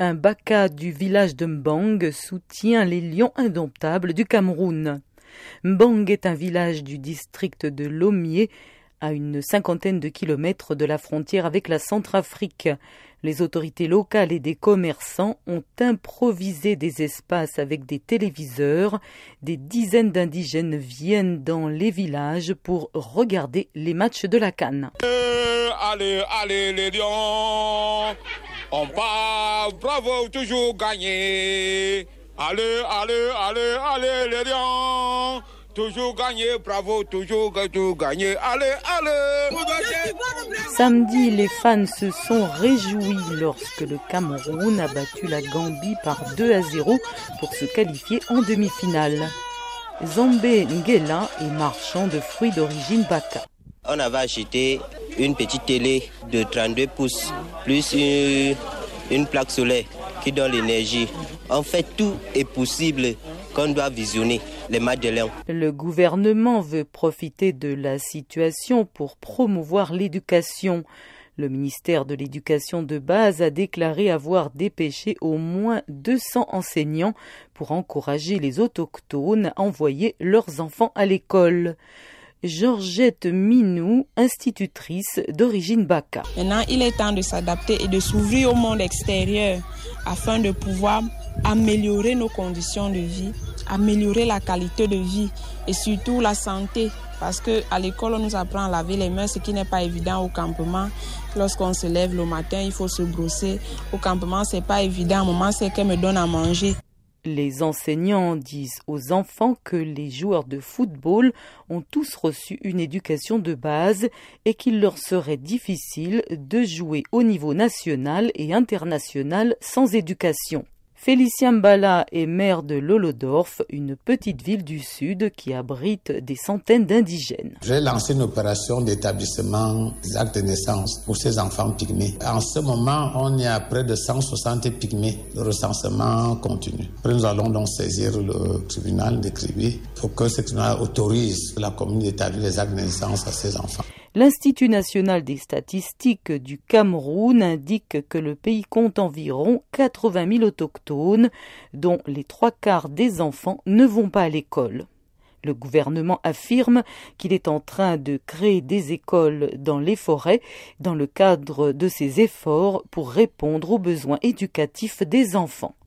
Un baka du village de Mbang soutient les lions indomptables du Cameroun. Mbang est un village du district de Lomier, à une cinquantaine de kilomètres de la frontière avec la Centrafrique. Les autorités locales et des commerçants ont improvisé des espaces avec des téléviseurs. Des dizaines d'indigènes viennent dans les villages pour regarder les matchs de la Cannes. Euh, allez, allez les lions on part, bravo, toujours gagné. Allez, allez, allez, allez, les lions. Toujours gagné, bravo, toujours, toujours gagné. Allez, allez. Samedi, les fans se sont réjouis lorsque le Cameroun a battu la Gambie par 2 à 0 pour se qualifier en demi-finale. Zambé Ngela est marchand de fruits d'origine Baka. On avait acheté une petite télé de 32 pouces, plus une, plaque solaire qui donne l'énergie. En fait, tout est possible qu'on doit visionner les Léon. Le gouvernement veut profiter de la situation pour promouvoir l'éducation. Le ministère de l'Éducation de base a déclaré avoir dépêché au moins 200 enseignants pour encourager les autochtones à envoyer leurs enfants à l'école. Georgette Minou, institutrice d'origine Baka. Maintenant, il est temps de s'adapter et de s'ouvrir au monde extérieur afin de pouvoir améliorer nos conditions de vie, améliorer la qualité de vie et surtout la santé. Parce qu'à l'école, on nous apprend à laver les mains, ce qui n'est pas évident au campement. Lorsqu'on se lève le matin, il faut se brosser. Au campement, c'est pas évident. Un moment, c'est qu'elle me donne à manger. Les enseignants disent aux enfants que les joueurs de football ont tous reçu une éducation de base et qu'il leur serait difficile de jouer au niveau national et international sans éducation. Félicien Mbala est maire de Lolodorf, une petite ville du sud qui abrite des centaines d'indigènes. J'ai lancé une opération d'établissement des actes de naissance pour ces enfants pygmées. En ce moment, on est à près de 160 pygmées. Le recensement continue. nous allons donc saisir le tribunal de pour que ce tribunal autorise la commune d'établir les actes de naissance à ces enfants. L'Institut national des statistiques du Cameroun indique que le pays compte environ 80 000 autochtones, dont les trois quarts des enfants ne vont pas à l'école. Le gouvernement affirme qu'il est en train de créer des écoles dans les forêts dans le cadre de ses efforts pour répondre aux besoins éducatifs des enfants.